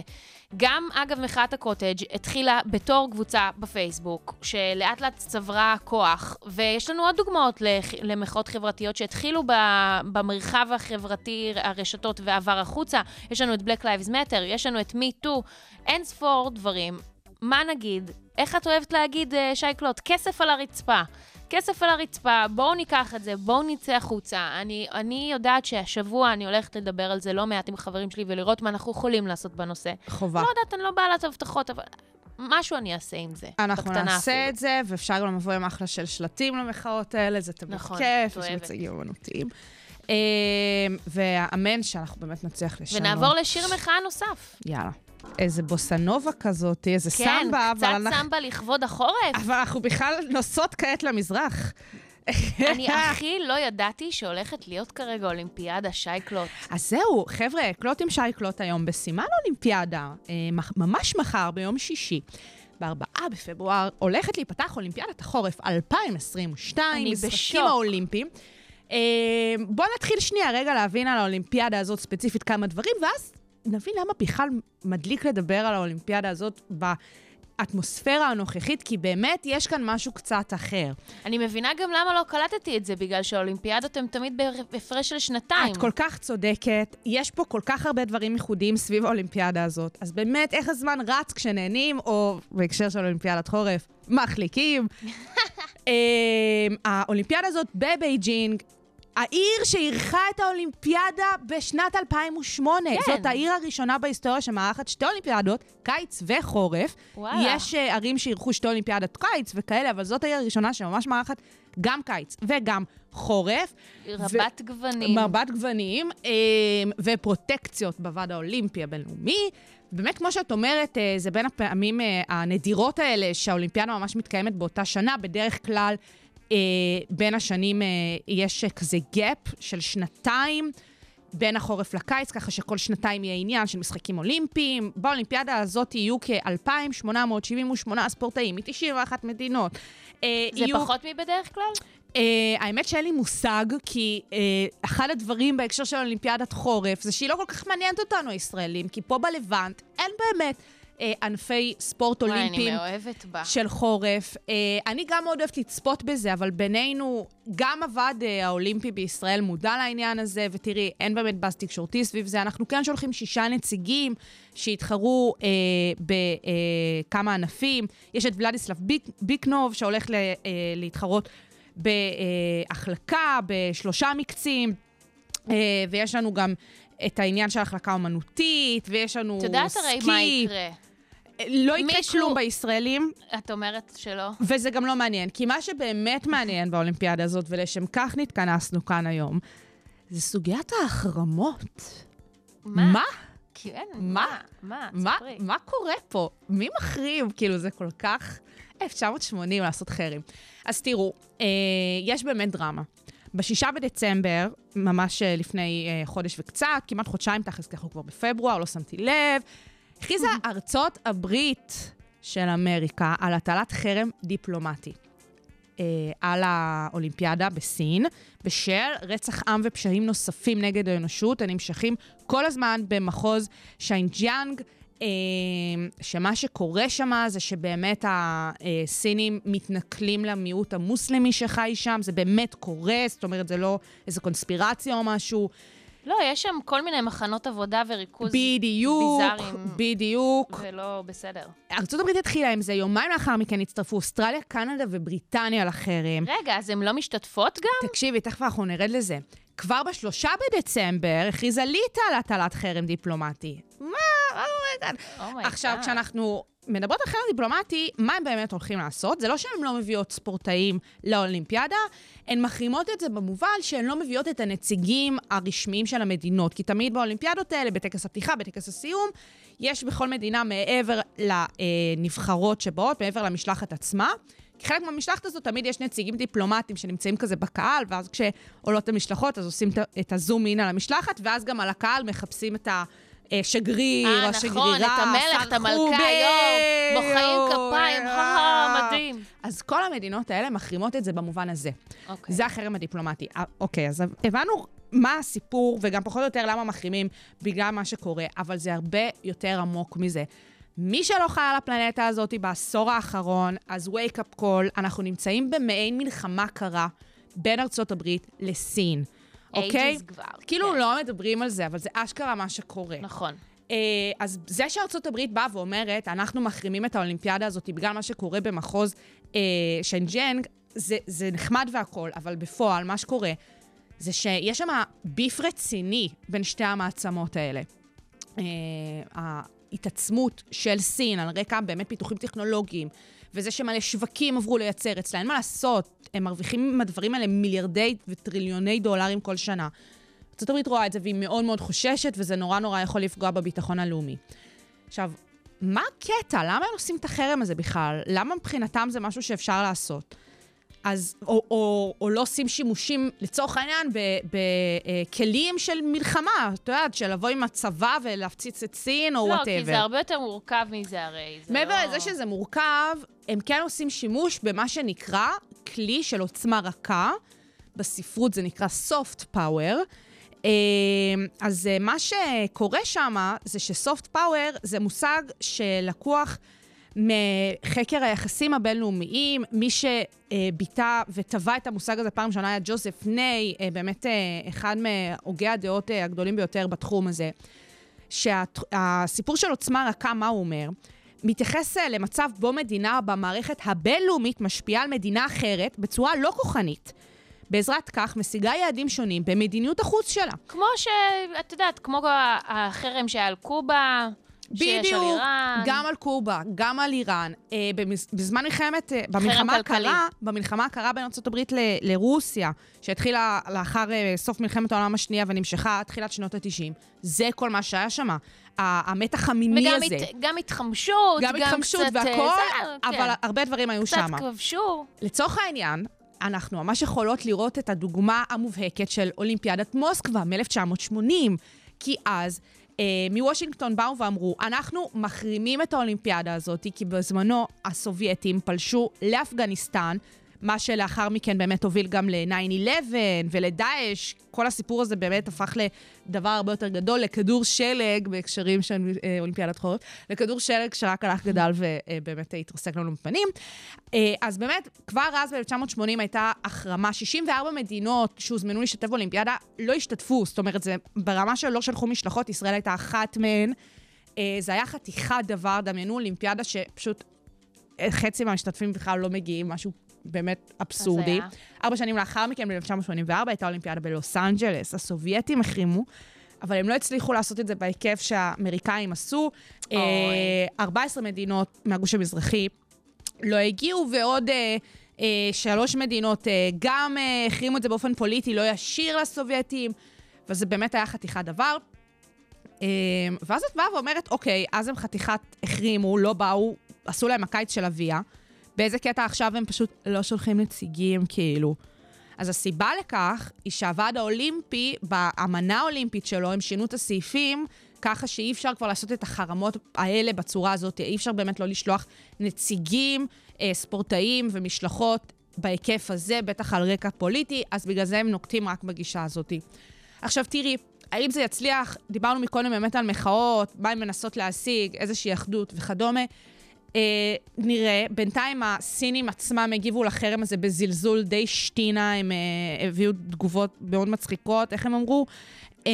גם, אגב, מחאת הקוטג' התחילה בתור קבוצה בפייסבוק, שלאט לאט צברה כוח, ויש לנו עוד דוגמאות למחאות חברתיות שהתחילו במרחב החברתי, הרשתות, ועבר החוצה. יש לנו את Black Lives Matter, יש לנו את Me Too, אין ספור דברים. מה נגיד? איך את אוהבת להגיד, אה, שייקלוט? כסף על הרצפה. כסף על הרצפה, בואו ניקח את זה, בואו נצא החוצה. אני, אני יודעת שהשבוע אני הולכת לדבר על זה לא מעט עם חברים שלי ולראות מה אנחנו יכולים לעשות בנושא. חובה. לא יודעת, אני לא בעלת הבטחות, אבל משהו אני אעשה עם זה. אנחנו נעשה אפילו. את זה, ואפשר גם לבוא עם אחלה של שלטים למחאות האלה, זה תמיד נכון, כיף, יש. מצגים אמנותיים. אה, ואמן שאנחנו באמת נצליח לשנות. ונעבור לשיר מחאה נוסף. יאללה. איזה בוסנובה כזאת, איזה כן, סמבה, קצת אבל אנחנו... סמבה לכבוד החורף. אבל אנחנו בכלל נוסעות כעת למזרח. אני הכי לא ידעתי שהולכת להיות כרגע אולימפיאדה שייקלוט. אז זהו, חבר'ה, קלוט עם שייקלוט היום בסימן אולימפיאדה, אה, ממש מחר, ביום שישי. ב-4 בפברואר הולכת להיפתח אולימפיאדת החורף 2022, אני משחקים. האולימפיים. אה, בואו נתחיל שנייה רגע להבין על האולימפיאדה הזאת ספציפית כמה דברים, ואז נבין למה בכלל מדליק לדבר על האולימפיאדה הזאת האטמוספירה הנוכחית, כי באמת יש כאן משהו קצת אחר. אני מבינה גם למה לא קלטתי את זה, בגלל שהאולימפיאדות הן תמיד בהפרש של שנתיים. את כל כך צודקת, יש פה כל כך הרבה דברים ייחודיים סביב האולימפיאדה הזאת. אז באמת, איך הזמן רץ כשנהנים, או בהקשר של אולימפיאדת חורף, מחליקים. אמ, האולימפיאדה הזאת בבייג'ינג, העיר שאירחה את האולימפיאדה בשנת 2008. כן. זאת העיר הראשונה בהיסטוריה שמארחת שתי אולימפיאדות, קיץ וחורף. וואלה. יש אה, ערים שאירחו שתי אולימפיאדת קיץ וכאלה, אבל זאת העיר הראשונה שממש מארחת גם קיץ וגם חורף. רבת גוונים. מרבת גוונים, אה, ופרוטקציות בוועד האולימפי הבינלאומי. באמת, כמו שאת אומרת, אה, זה בין הפעמים אה, הנדירות האלה שהאולימפיאדה ממש מתקיימת באותה שנה. בדרך כלל, בין השנים אה, יש אה, כזה gap של שנתיים. בין החורף לקיץ, ככה שכל שנתיים יהיה עניין של משחקים אולימפיים. באולימפיאדה הזאת יהיו כ-2,878 ספורטאים מ-91 מדינות. אה, זה יהיו- פחות מבדרך כלל? Uh, האמת שאין לי מושג, כי uh, אחד הדברים בהקשר של אולימפיאדת חורף זה שהיא לא כל כך מעניינת אותנו, הישראלים, כי פה בלבנט אין באמת ענפי ספורט וואי, אני אולימפיים מאוהבת בה. של חורף. Uh, אני גם מאוד אוהבת לצפות בזה, אבל בינינו, גם הוועד uh, האולימפי בישראל מודע לעניין הזה, ותראי, אין באמת באז תקשורתי סביב זה. אנחנו כן שולחים שישה נציגים שיתחרו uh, בכמה ענפים. יש את ולדיסלב ביק, ביקנוב, שהולך ל, uh, להתחרות בהחלקה, בשלושה מקצים, אה, ויש לנו גם את העניין של החלקה אומנותית, ויש לנו את יודעת הרי סקי. מה יקרה. לא יקרה מישהו- כלום בישראלים, את אומרת שלא? וזה גם לא מעניין. כי מה שבאמת מעניין באולימפיאדה הזאת, ולשם כך נתכנסנו כאן היום, זה סוגיית ההחרמות. מה? כן, מה? מה? מה. מה קורה פה? מי מחרים? כאילו, זה כל כך 1980 לעשות חרם. אז תראו, אה, יש באמת דרמה. בשישה בדצמבר, ממש אה, לפני אה, חודש וקצת, כמעט חודשיים תכלס, כי אנחנו כבר בפברואר, לא שמתי לב, הכריזה ארצות הברית של אמריקה על הטלת חרם דיפלומטי. אה, על האולימפיאדה בסין, בשל רצח עם ופשעים נוספים נגד האנושות הנמשכים כל הזמן במחוז שיינג'יאנג, אה, שמה שקורה שם זה שבאמת הסינים מתנכלים למיעוט המוסלמי שחי שם, זה באמת קורה, זאת אומרת, זה לא איזו קונספירציה או משהו. לא, יש שם כל מיני מחנות עבודה וריכוז בדיוק, ביזאריים, בדיוק. ולא בסדר. ארה"ב התחילה עם זה, יומיים לאחר מכן הצטרפו אוסטרליה, קנדה ובריטניה לחרם. רגע, אז הן לא משתתפות גם? תקשיבי, תכף אנחנו נרד לזה. כבר בשלושה בדצמבר הכריזה ליטא על הטלת חרם דיפלומטי. מה? אומייגאד. אומייגאד. עכשיו, כשאנחנו מדברות על חרם דיפלומטי, מה הם באמת הולכים לעשות? זה לא שהן לא מביאות ספורטאים לאולימפיאדה, הן מחרימות את זה במובן שהן לא מביאות את הנציגים הרשמיים של המדינות. כי תמיד באולימפיאדות האלה, בטקס הפתיחה, בטקס הסיום, יש בכל מדינה מעבר לנבחרות שבאות, מעבר למשלחת עצמה. כחלק מהמשלחת הזאת תמיד יש נציגים דיפלומטיים שנמצאים כזה בקהל, ואז כשעולות המשלחות אז עושים את- הזום אין על המשלחת, ואז גם על הקהל מחפשים את השגריר אה, או נכון, השגרירה, את המלך, את המלכה, יואו, מוחאים. כפיים, אה, מדהים. אז כל המדינות האלה מחרימות את זה במובן הזה. אוקיי. זה החרם הדיפלומטי. אה, אוקיי, אז הבנו מה הסיפור, וגם פחות או יותר למה מחרימים בגלל מה שקורה, אבל זה הרבה יותר עמוק מזה. מי שלא חי על הפלנטה הזאת בעשור האחרון, אז wake up call, אנחנו נמצאים במעין מלחמה קרה בין ארצות הברית לסין, אוקיי? Ages כבר, כאילו כן. לא מדברים על זה, אבל זה אשכרה מה שקורה. נכון. אה, אז זה שארצות הברית באה ואומרת, אנחנו מחרימים את האולימפיאדה הזאת בגלל מה שקורה במחוז אה, שנג'נג, זה, זה נחמד והכול, אבל בפועל, מה שקורה, זה שיש שם ביף רציני בין שתי המעצמות האלה. אה, ההתעצמות של סין על רקע באמת פיתוחים טכנולוגיים, וזה שמלא שווקים עברו לייצר אצלה, אין מה לעשות, הם מרוויחים עם הדברים האלה מיליארדי וטריליוני דולרים כל שנה. ארה"ב רואה את זה והיא מאוד מאוד חוששת, וזה נורא נורא יכול לפגוע בביטחון הלאומי. עכשיו, מה הקטע? למה הם עושים את החרם הזה בכלל? למה מבחינתם זה משהו שאפשר לעשות? אז, או, או, או לא עושים שימושים, לצורך העניין, בכלים של מלחמה, את יודעת, של לבוא עם הצבא ולהפציץ את סין, או לא, וואטאבר. כי זה הרבה יותר מורכב מזה הרי. מעבר לא... לזה שזה מורכב, הם כן עושים שימוש במה שנקרא כלי של עוצמה רכה. בספרות זה נקרא soft power. אה, אז אה, מה שקורה שם זה שסופט פאוור זה מושג שלקוח מחקר היחסים הבינלאומיים, מי שביטא וטבע את המושג הזה פעם ראשונה היה ג'וזף ניי, אה, באמת אה, אחד מהוגי הדעות אה, הגדולים ביותר בתחום הזה. שהסיפור של עוצמה רכה, מה הוא אומר? מתייחס למצב בו מדינה במערכת הבינלאומית משפיעה על מדינה אחרת בצורה לא כוחנית. בעזרת כך משיגה יעדים שונים במדיניות החוץ שלה. כמו שאת יודעת, כמו החרם שהיה על קובה, בדיוק, איראן. גם על קובה, גם על איראן. אה, במז- בזמן מלחמת, אה, במלחמה. הקרה, במלחמה הקרה בין ארה"ב ל- לרוסיה, שהתחילה לאחר אה, סוף מלחמת העולם השנייה ונמשכה תחילת שנות ה-90, זה כל מה שהיה שם. המתח המיני וגם הזה. הת, גם התחמשות, גם התחמשות קצת, אה, והכל, זה, אבל כן. הרבה דברים היו קצת שם. כבשו. לצורך העניין, אנחנו ממש יכולות לראות את הדוגמה המובהקת של אולימפיאדת מוסקבה מ-1980, כי אז אה, מוושינגטון באו ואמרו, אנחנו מחרימים את האולימפיאדה הזאת, כי בזמנו הסובייטים פלשו לאפגניסטן, מה שלאחר מכן באמת הוביל גם ל-9-11 ולדאעש. כל הסיפור הזה באמת הפך לדבר הרבה יותר גדול, לכדור שלג בהקשרים של אה, אולימפיאדת חורף, לכדור שלג שרק הלך גדל ובאמת התרסק לנו בפנים. אה, אז באמת, כבר אז ב-1980 הייתה החרמה, 64 מדינות שהוזמנו להשתתף באולימפיאדה לא השתתפו, זאת אומרת, זה ברמה שלא שלחו משלחות, ישראל הייתה אחת מהן. אה, זה היה חתיכת דבר, דמיינו אולימפיאדה שפשוט אה, חצי מהמשתתפים בכלל לא מגיעים, משהו באמת אבסורדי. ארבע שנים לאחר מכן, ב-1984, הייתה אולימפיאדה בלוס אנג'לס. הסובייטים החרימו, אבל הם לא הצליחו לעשות את זה בהיקף שהאמריקאים עשו. אוי. אה, 14 מדינות מהגוש המזרחי לא הגיעו, ועוד אה, אה, שלוש מדינות אה, גם אה, החרימו את זה באופן פוליטי, לא ישיר לסובייטים, וזה באמת היה חתיכת דבר. אה, ואז את באה ואומרת, אוקיי, אז הם חתיכת החרימו, לא באו, עשו להם הקיץ של אביה. באיזה קטע עכשיו הם פשוט לא שולחים נציגים, כאילו. אז הסיבה לכך היא שהוועד האולימפי, באמנה האולימפית שלו, הם שינו את הסעיפים ככה שאי אפשר כבר לעשות את החרמות האלה בצורה הזאת, אי אפשר באמת לא לשלוח נציגים, אה, ספורטאים ומשלחות בהיקף הזה, בטח על רקע פוליטי, אז בגלל זה הם נוקטים רק בגישה הזאת. עכשיו תראי, האם זה יצליח? דיברנו מקודם באמת על מחאות, מה הן מנסות להשיג, איזושהי אחדות וכדומה. אה, נראה, בינתיים הסינים עצמם הגיבו לחרם הזה בזלזול די שטינה, הם אה, הביאו תגובות מאוד מצחיקות, איך הם אמרו? אה,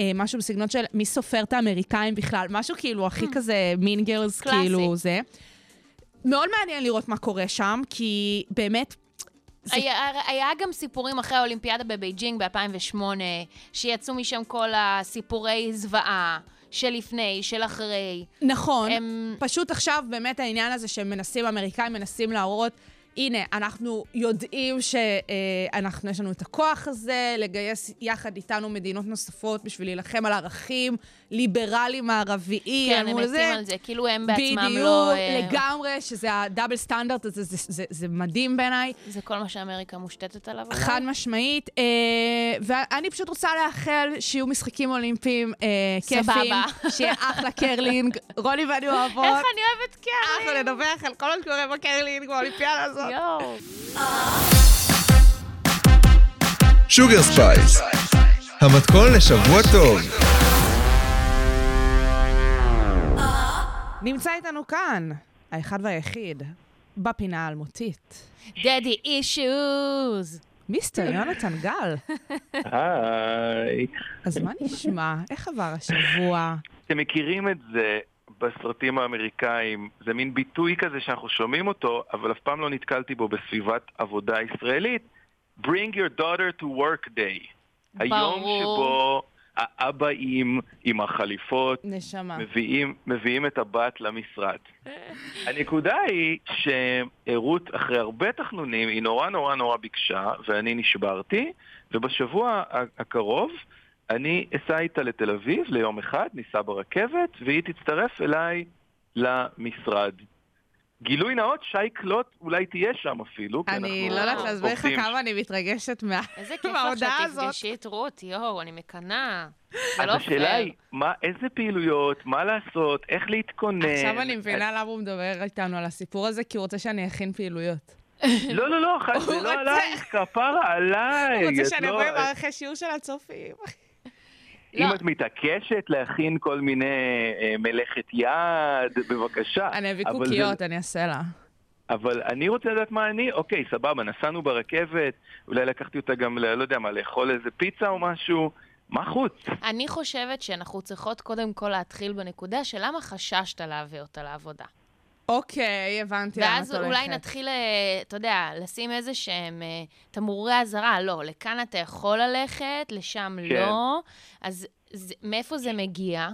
אה, משהו בסגנון של מי סופר את האמריקאים בכלל, משהו כאילו הכי כזה Mean Girls. כאילו זה. מאוד מעניין לראות מה קורה שם, כי באמת... זה היה, היה גם סיפורים אחרי האולימפיאדה בבייג'ינג ב-2008, שיצאו משם כל הסיפורי זוועה, של לפני, של אחרי. נכון. הם... פשוט עכשיו באמת העניין הזה שהם מנסים, האמריקאים מנסים להראות, הנה, אנחנו יודעים שאנחנו, יש לנו את הכוח הזה, לגייס יחד איתנו מדינות נוספות בשביל להילחם על ערכים ליברליים מערביים. כן, הם מתים זה. על זה, כאילו הם בעצמם בדיוק, לא... אה, לגמרי, שזה ה double standard הזה, זה, זה, זה מדהים בעיניי. זה כל מה שאמריקה מושתתת עליו. חד משמעית, אה, ואני פשוט רוצה לאחל שיהיו משחקים אולימפיים אה, כיפיים, סבבה. שיהיה אחלה קרלינג, רוני ואני אוהבות. איך אני אנחנו קרלינג! נדווח על כל מה שקורה בקרלינג באולימפיאדה הזאת. יואו. Sugar Spice, המתכון לשבוע טוב. נמצא איתנו כאן, האחד והיחיד, בפינה האלמותית, Daddy Issues. Mister יונתן גל. היי. אז מה נשמע? איך עבר השבוע? אתם מכירים את זה בסרטים האמריקאים, זה מין ביטוי כזה שאנחנו שומעים אותו, אבל אף פעם לא נתקלתי בו בסביבת עבודה ישראלית. Bring your daughter to work day. היום ברור. שבו האבאים עם החליפות נשמה. מביאים, מביאים את הבת למשרד. הנקודה היא שרות, אחרי הרבה תחנונים, היא נורא נורא נורא ביקשה, ואני נשברתי, ובשבוע הקרוב אני אסע איתה לתל אביב ליום אחד, ניסע ברכבת, והיא תצטרף אליי למשרד. גילוי נאות, שי קלוט אולי תהיה שם אפילו, כי אני אנחנו לא יודעת להסביר לך עובדים כמה אני מתרגשת מה- איזה כיף לך מההודעה הזאת. שתפגשי את רות, יואו, אני מקנאה. אז לא השאלה. היא, מה, איזה פעילויות, מה לעשות, איך להתכונן. עכשיו אני מבינה למה הוא מדבר איתנו על הסיפור הזה, כי הוא רוצה שאני אכין פעילויות. לא, לא, לא, הוא זה לא עלייך, כפרה עליי. הוא רוצה שאני לא- אבוא עם מערכי שיעור של הצופים. לא. אם את מתעקשת להכין כל מיני אה, מלאכת יד, בבקשה. אני אביא קוקיות, זה- אני אעשה לה. אבל אני רוצה לדעת מה אני, אוקיי, סבבה, נסענו ברכבת, אולי לקחתי אותה גם, לא יודע מה, לאכול איזה פיצה או משהו, מה חוץ? אני חושבת שאנחנו צריכות קודם כל להתחיל בנקודה של למה חששת להביא אותה לעבודה. אוקיי, הבנתי לאן את ואז הולכת. אולי נתחיל, אה, אתה יודע, לשים איזה שהם אה, תמרורי אזהרה. לא, לכאן אתה יכול ללכת, לשם כן. לא. אז זה, מאיפה זה מגיע?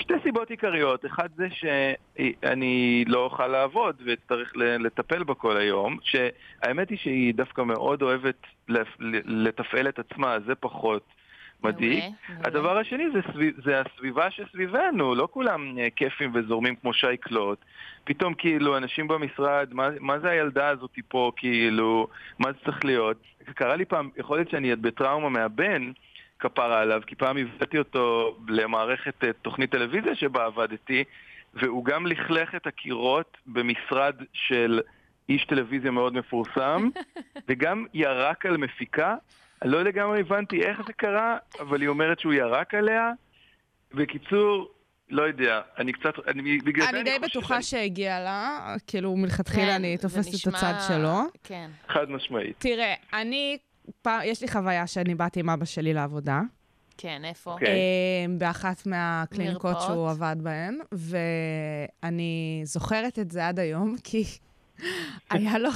שתי סיבות עיקריות, אחד זה שאני לא אוכל לעבוד ואצטרך ל- לטפל בה כל היום, שהאמת היא שהיא דווקא מאוד אוהבת לתפעל את עצמה, זה פחות מדאיג. מעולה. הדבר השני זה, סביב, זה הסביבה שסביבנו, לא כולם אה, כיפים וזורמים כמו שייקלוט. פתאום כאילו אנשים במשרד, מה, מה זה הילדה הזאת פה, כאילו, מה זה צריך להיות? קרה לי פעם, יכול להיות שאני בטראומה מהבן, כפרה עליו, כי פעם הבאתי אותו למערכת אה, תוכנית טלוויזיה שבה עבדתי, והוא גם לכלך את הקירות במשרד של איש טלוויזיה מאוד מפורסם, וגם ירק על מפיקה. אני לא לגמרי הבנתי איך זה קרה, אבל היא אומרת שהוא ירק עליה. בקיצור, לא יודע, אני קצת, אני, בגלל זה אני אני די חושב בטוחה שאני- שהגיעה לה, כאילו מלכתחילה כן, אני תופסת את נשמע- הצד שלו. כן. חד משמעית. תראה, אני, פעם, יש לי חוויה שאני באתי עם אבא שלי לעבודה, כן, איפה? אוקיי. אה, באחת מהקליניקות מרפאות. שהוא עבד בהן, ואני זוכרת את זה עד היום, כי היה לו,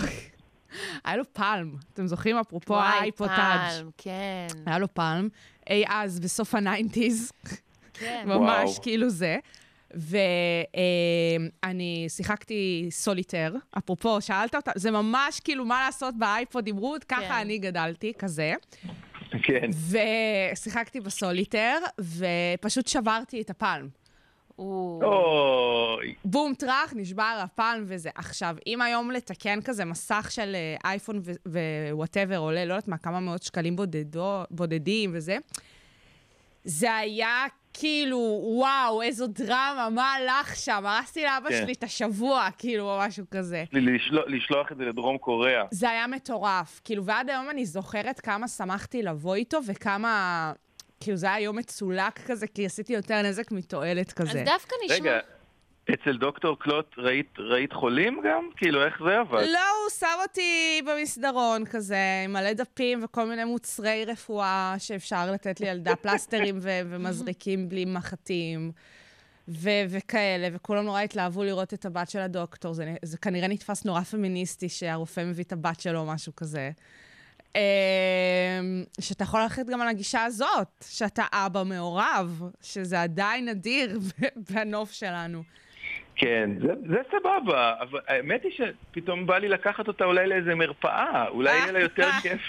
היה לו Palm. אתם זוכרים? אפרופו וואי, האייפוד טאץ'. Palm, כן, היה לו Palm, אי אז, בסוף ה nineties, כן. ממש וואו. כאילו זה. ואני שיחקתי סוליטר, אפרופו, שאלת אותה, זה ממש כאילו מה לעשות באייפוד עם רות, כן. ככה אני גדלתי, כזה. כן. ושיחקתי בסוליטר, ופשוט שברתי את ה Palm. הוא... אוי, בום טראח, נשבר ה Palm וזה. עכשיו, אם היום לתקן כזה מסך של אה, אייפון ו whatever עולה, לא יודעת מה, כמה מאות שקלים בודדו, בודדים וזה, זה היה כאילו, וואו, איזו דרמה, מה הלך שם? הרסתי לאבא כן. שלי את השבוע, כאילו, או משהו כזה. לשלוח, לשלוח את זה לדרום קוריאה. זה היה מטורף. כאילו, ועד היום אני זוכרת כמה שמחתי לבוא איתו וכמה... כאילו, זה היה יום מצולק כזה, כי עשיתי יותר נזק מתועלת כזה. אז דווקא נשמע... רגע, אצל דוקטור קלוט ראית, ראית חולים גם? כאילו, איך זה עבד? לא, הוא שם אותי במסדרון כזה, עם מלא דפים וכל מיני מוצרי רפואה שאפשר לתת לילדה, פלסטרים ו- ומזריקים בלי מחטים. ו- וכאלה, וכולם נורא התלהבו לראות את הבת של הדוקטור. זה, זה כנראה נתפס נורא פמיניסטי שהרופא מביא את הבת שלו או משהו כזה. אמ, שאתה יכול ללכת גם על הגישה הזאת, שאתה אבא מעורב, שזה עדיין נדיר בנוף שלנו. כן, זה, זה סבבה, אבל האמת היא שפתאום בא לי לקחת אותה אולי לאיזה מרפאה, אולי יהיה לה יותר כיף.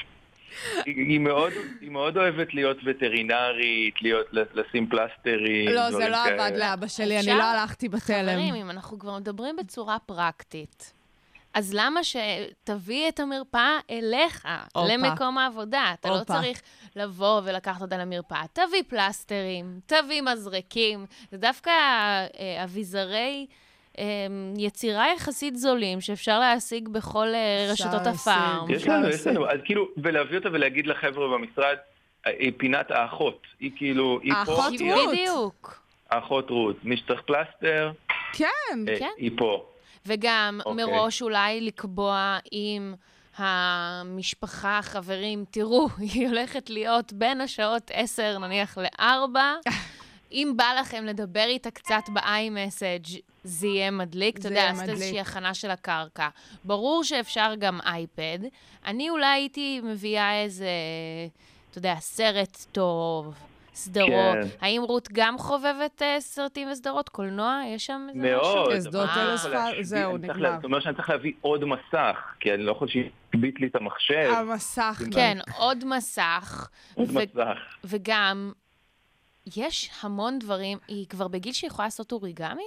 היא, היא, מאוד, היא מאוד אוהבת להיות וטרינרית, להיות, לשים פלסטרים, לא, זה לא כאלה. עבד לאבא שלי? אני לא הלכתי בתלם. חברים, אם אנחנו כבר מדברים בצורה פרקטית, אז למה שתביא את המרפאה אליך, הופה. למקום העבודה? אתה לא הופה. צריך לבוא ולקחת אותה למרפאה. תביא פלסטרים, תביא מזרקים. זה דווקא אה, אביזרי אה, יצירה יחסית זולים שאפשר להשיג בכל אה, רשתות. הפארם. יש לנו, יש לנו, אז כאילו, ולהביא אותה ולהגיד לחבר'ה במשרד, היא פינת האחות, היא כאילו, היא פה, האחות רות. בדיוק. האחות רות, מי שצריך פלסטר, כן. אה, כן. היא פה. וגם אוקיי. מראש אולי לקבוע עם המשפחה, חברים, תראו, היא הולכת להיות בין השעות 10 נניח ל-4. אם בא לכם לדבר איתה קצת ב-iMessage, זה יהיה מדליק, אתה יודע, לעשות. איזושהי הכנה של הקרקע. ברור שאפשר גם אייפד. אני אולי הייתי מביאה איזה, אתה יודע, סרט טוב, סדרות. כן. האם רות גם חובבת אה, סרטים וסדרות? קולנוע? יש שם איזה משהו? מאוד. יכול פל- להשביא- זהו, נגמר. לה- זאת אומרת שאני צריך להביא עוד מסך, כי אני לא יכול שיגביט לי את המחשב. המסך. כן, עוד מסך. עוד ו- מסך. וגם, יש המון דברים, היא כבר בגיל שהיא יכולה לעשות אוריגמי?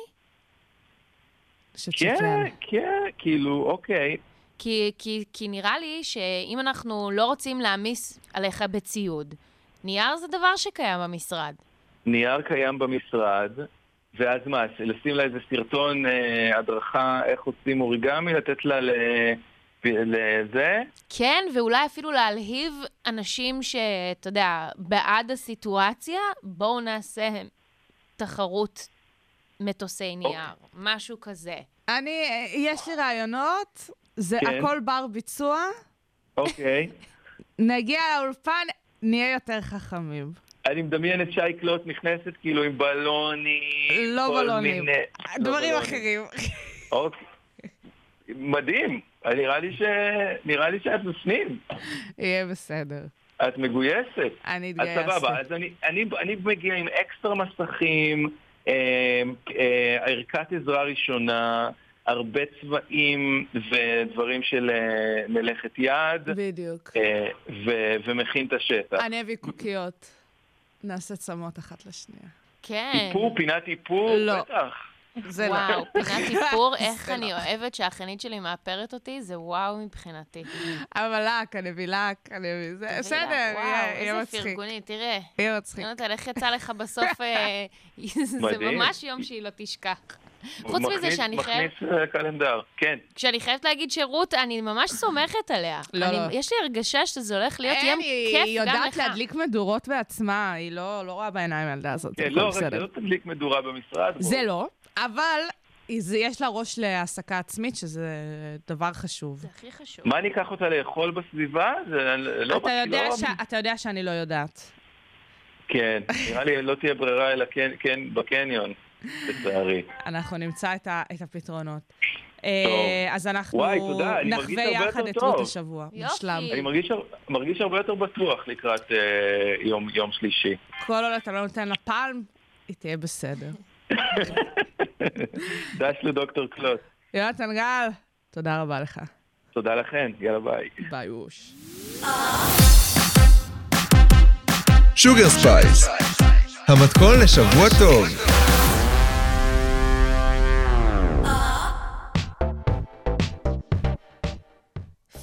כן, כן, כאילו, אוקיי. כי, כי, כי נראה לי שאם אנחנו לא רוצים להעמיס עליך בציוד, נייר זה דבר שקיים במשרד. נייר קיים במשרד, ואז מה, לשים לה איזה סרטון אה, הדרכה איך עושים אוריגמי, לתת לה ל... לזה? כן, ואולי אפילו להלהיב אנשים שאתה יודע, בעד הסיטואציה, בואו נעשה תחרות מטוסי נייר, משהו כזה. אני, יש לי רעיונות, זה כן. הכל בר ביצוע. אוקיי. נגיע לאולפן, נהיה יותר חכמים. אני מדמיין את שי קלוט נכנסת כאילו עם בלונים. לא בלונים. מיני- לא דברים. אחרים. אוקיי. מדהים. נראה לי ש... נראה לי שאת בפנים. יהיה בסדר. את מגויסת. אני אז אתגייס. סבבה, אז אני, אני, אני מגיע עם אקסטרה מסכים, אה, אה, ערכת עזרה ראשונה, הרבה צבעים ודברים של אה, מלאכת יד, בדיוק. אה, ו, ומכין את השטח. אני אביא קוקיות. נעשה צמות אחת לשנייה. כן. איפור, פינת איפור, לא. בטח. זה לא. וואו, פינת איפור, איך אני לא. אוהבת שהאחיינית שלי מאפרת אותי, זה וואו מבחינתי. אבל לק, אני אביא לק, אני אביא... זה בסדר, יהיה- וואו, יהיה איזה מצחיק. פרגוני, תראה. יהיה מצחיק. יונתן, איך יצא לך בסוף... אה, זה. ממש יום שהיא לא תשכח. חוץ מזה שאני חייבת... מכניס אה, קלנדר, כן. כשאני חייבת להגיד שרות, אני ממש סומכת עליה. לא, אני, לא. יש לי הרגשה שזה הולך להיות יום היא כיף גם יודעת לך. להדליק מדורות בעצמה, היא לא לא רואה בעיניים הילדה הזאת, כן, לא, רק בסדר. לא תדליק מדורה במשרד. זה לא, אבל זה- יש לה ראש להעסקה עצמית, שזה דבר חשוב. זה הכי חשוב. מה אני אקח אותה לאכול בסביבה? זה לא... אתה יודע לא- ש- אתה יודע שאני לא יודעת. כן, נראה לי לא תהיה ברירה אלא כן, כן בקניון, לצערי. אנחנו נמצא את ה- את הפתרונות. אה, אז אנחנו וואי, תודה, נחווה יחד את רות. השבוע. יופי. מושלם. אני מרגיש, מרגיש הרבה יותר בטוח לקראת אה, יום, יום שלישי. כל עוד אתה לא נותן לה פלם, היא תהיה בסדר. דש לדוקטור קלוט. יונתן גל, תודה רבה לך. תודה לכן, יאללה ביי. ביי אוש. Sugar Spice, המתכון לשבוע טוב.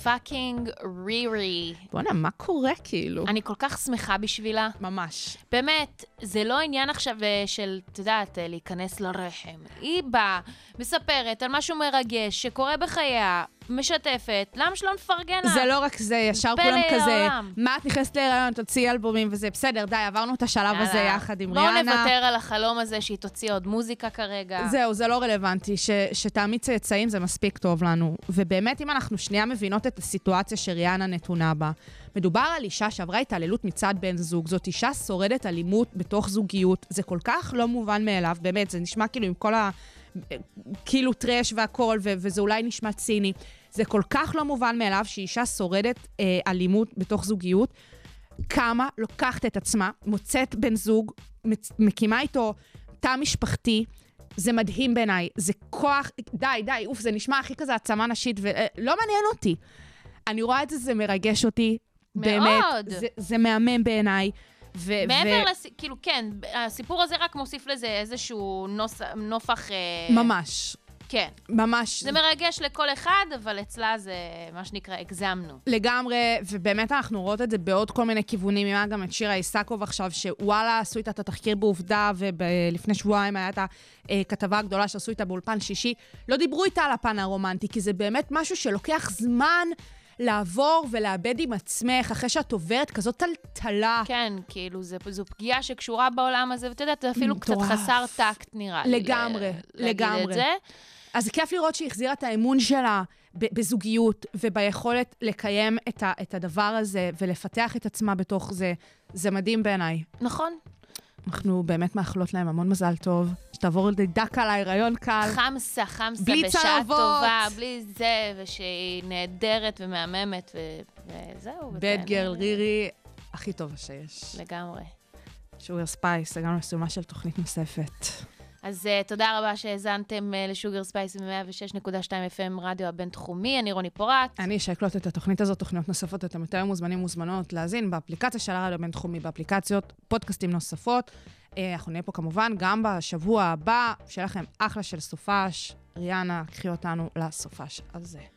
fucking רירי. בואנה, מה קורה כאילו? אני כל כך שמחה בשבילה. ממש. באמת, זה לא עניין עכשיו אה, של, את יודעת, אה, להיכנס לרחם. היא באה, מספרת על משהו מרגש שקורה בחייה, משתפת, למה שלא נפרגן לה? זה לא רק זה, ישר כולם כזה, העולם. מה את נכנסת להיריון, תוציאי אלבומים וזה, בסדר, די, עברנו את השלב הזה יאללה. יחד עם בואו ריאנה. נוותר על החלום הזה שהיא תוציא עוד מוזיקה כרגע. זהו, זה לא רלוונטי. ש, שתעמיד צאצאים זה מספיק טוב לנו. ובאמת, אם אנחנו שנייה מבינות את הסיטואציה שריאנה נתונה בה, מדובר על אישה שעברה התעללות מצד בן זוג. זאת אישה שורדת אלימות בתוך זוגיות. זה כל כך לא מובן מאליו, באמת, זה נשמע כאילו עם כל ה... כאילו טרש והכול, ו- וזה אולי נשמע ציני. זה כל כך לא מובן מאליו שאישה שורדת אה, אלימות בתוך זוגיות. כמה לוקחת את עצמה, מוצאת בן זוג, מקימה איתו תא משפחתי, זה מדהים בעיניי. זה כוח, די, די, אוף, זה נשמע הכי כזה העצמה נשית, ולא מעניין אותי. אני רואה את זה, זה מרגש אותי. באמת. מאוד. זה, זה מהמם בעיניי. ו- מעבר ו- לס... כאילו, כן, הסיפור הזה רק מוסיף לזה איזשהו נוס... נופח... אה, ממש, כן. ממש. זה מרגש לכל אחד, אבל אצלה זה מה שנקרא, הגזמנו. לגמרי, ובאמת אנחנו רואות את זה בעוד כל מיני כיוונים. היה גם את שירה איסקוב עכשיו, שוואלה עשו איתה את התחקיר בעובדה, ולפני שבועיים את הכתבה הגדולה שעשו איתה באולפן שישי. לא דיברו איתה על הפן הרומנטי, כי זה באמת משהו שלוקח זמן לעבור ולאבד עם עצמך, אחרי שאת עוברת כזאת טלטלה. כן, כאילו, זה, זו פגיעה שקשורה בעולם הזה, ואתה יודע, זה אפילו קצת מטורף. חסר טקט, נראה לי. לגמרי, ל- להגיד לגמרי. את זה. אז כיף לראות שהיא החזירה את האמון שלה בזוגיות וביכולת לקיים את, ה- את הדבר הזה ולפתח את עצמה בתוך זה. זה מדהים בעיניי. נכון. אנחנו באמת מאחלות להם המון מזל טוב, שתעבור דקה להיריון קל. חמסה, חמסה, בלי בשעה צלבות. טובה, בלי זה, ושהיא נהדרת ומהממת, ו- וזהו. בד. גרל רירי, הכי טובה שיש. לגמרי. Sugar Spice, הגענו לסיומה של תוכנית נוספת. אז אה, תודה רבה שהאזנתם אה, ל Sugar Spice ב-106.2 FM רדיו הבינתחומי, אני רוני פורט. אני אש קלוט את התוכנית הזאת, תוכניות נוספות, אתם יותר ממוזמנים ומוזמנות להאזין באפליקציה של הרדיו הבינתחומי, באפליקציות, פודקאסטים נוספות. אה, אנחנו נהיה פה כמובן גם בשבוע הבא, שיהיה לכם אחלה של סופש. ריאנה, קחי אותנו לסופש הזה.